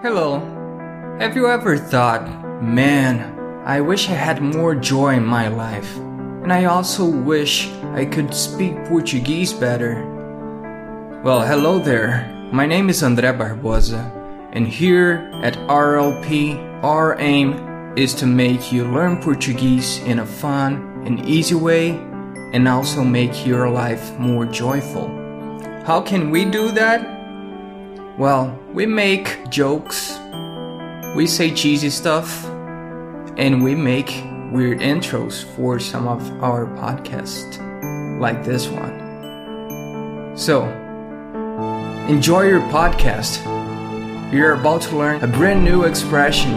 Hello. Have you ever thought, man, I wish I had more joy in my life, and I also wish I could speak Portuguese better? Well, hello there. My name is André Barbosa, and here at RLP, our aim is to make you learn Portuguese in a fun and easy way and also make your life more joyful. How can we do that? Well, we make jokes, we say cheesy stuff, and we make weird intros for some of our podcasts, like this one. So, enjoy your podcast. You're about to learn a brand new expression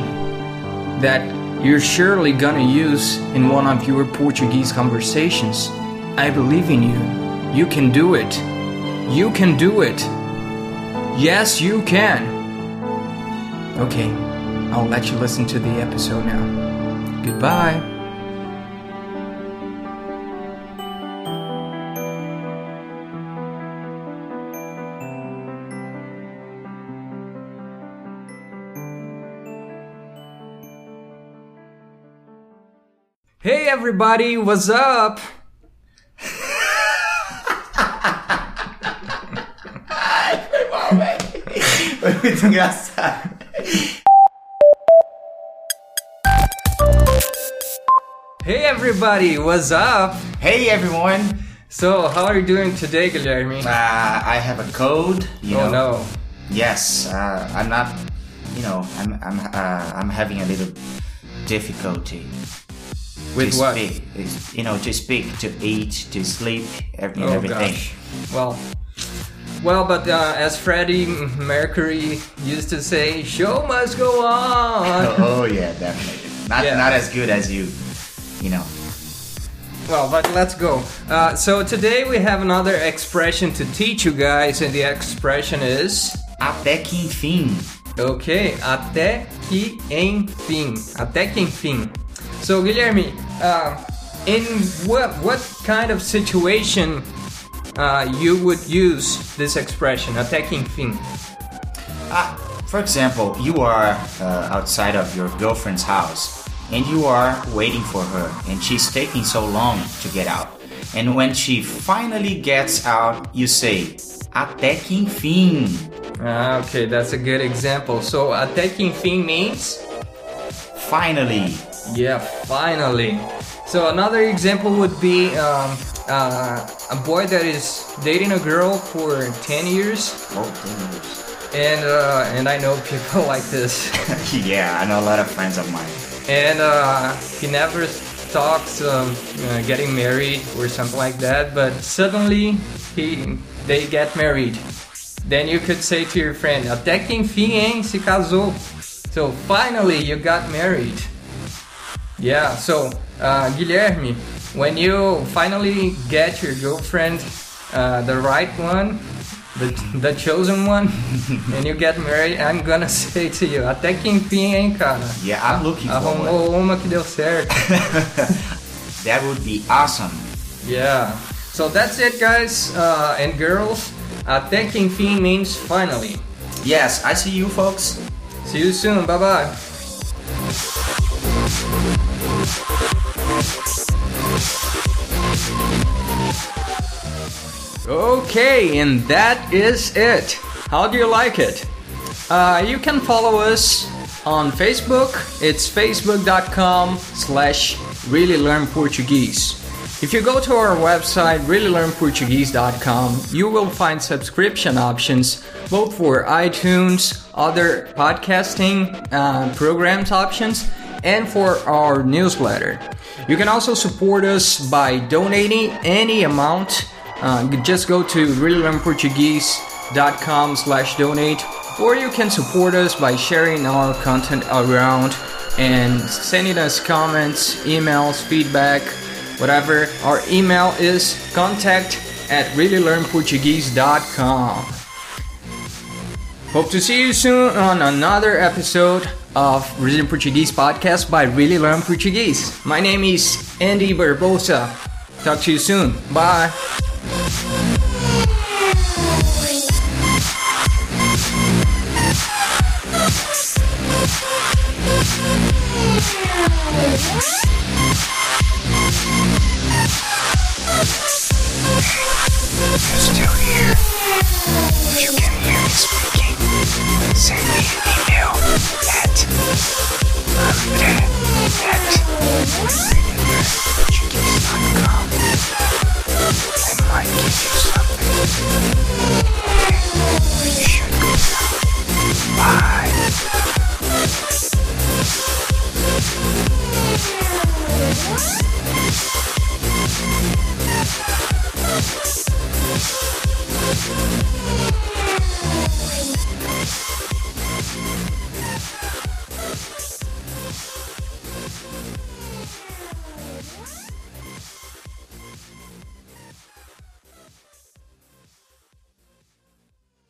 that you're surely gonna use in one of your Portuguese conversations. I believe in you. You can do it. You can do it. Yes, you can. Okay, I'll let you listen to the episode now. Goodbye. Hey everybody, what's up? Foi muito engraçado. Hey everybody, what's up? Hey everyone. So, how are you doing today, Guilherme? Uh, I have a cold. You oh know. no. Yes, uh, I'm not. You know, I'm I'm uh, I'm having a little difficulty. With to what? Speak. You know, to speak, to eat, to sleep, every, Oh everything. gosh. Well, well, but uh, as Freddie Mercury used to say, "Show must go on." Oh, oh yeah, definitely. Not Yeah. not as good as you. You know. Well, but let's go. Uh, so today we have another expression to teach you guys, and the expression is Até que enfim. Ok, até que enfim. Até que enfim. So, Guilherme, uh, in what what kind of situation uh, you would use this expression, até que enfim? Ah, for example, you are uh, outside of your girlfriend's house and you are waiting for her and she's taking so long to get out. And when she finally gets out, you say, Até que enfim. Ah, okay, that's a good example. So, até que enfim means Finally. yeah, finally. So another example would be um, uh, a boy that is dating a girl for 10 years, Oh, and uh, and I know people like this. yeah, I know a lot of friends of mine. and uh, he never talks um, uh, getting married or something like that but suddenly he they get married. Then you could say to your friend até que enfim hein se casou. So finally you got married. Yeah so uh, Guilherme when you finally get your girlfriend uh, the right one the, the chosen one and you get married I'm gonna say to you até que enfim hein cara Yeah, I'm looking for one. Arrumou uma que deu certo. That would be awesome. yeah. So that's it, guys uh, and girls. Até que enfim means finally. Yes, I see you folks. See you soon. Bye bye. Okay, and that is it. How do you like it? Uh, you can follow us on Facebook. It's facebook.com slash really learn Portuguese. If you go to our website reallylearnportuguese.com, you will find subscription options both for iTunes, other podcasting uh, programs options, and for our newsletter. You can also support us by donating any amount. Uh, just go to reallylearnportuguese.com slash donate or you can support us by sharing our content around and sending us comments, emails, feedback, whatever. Our email is contact at reallylearnportuguese.com. Hope to see you soon on another episode of Brazilian Portuguese podcast by Really Learn Portuguese. My name is Andy Barbosa. Talk to you soon. Bye. Still here, you can Música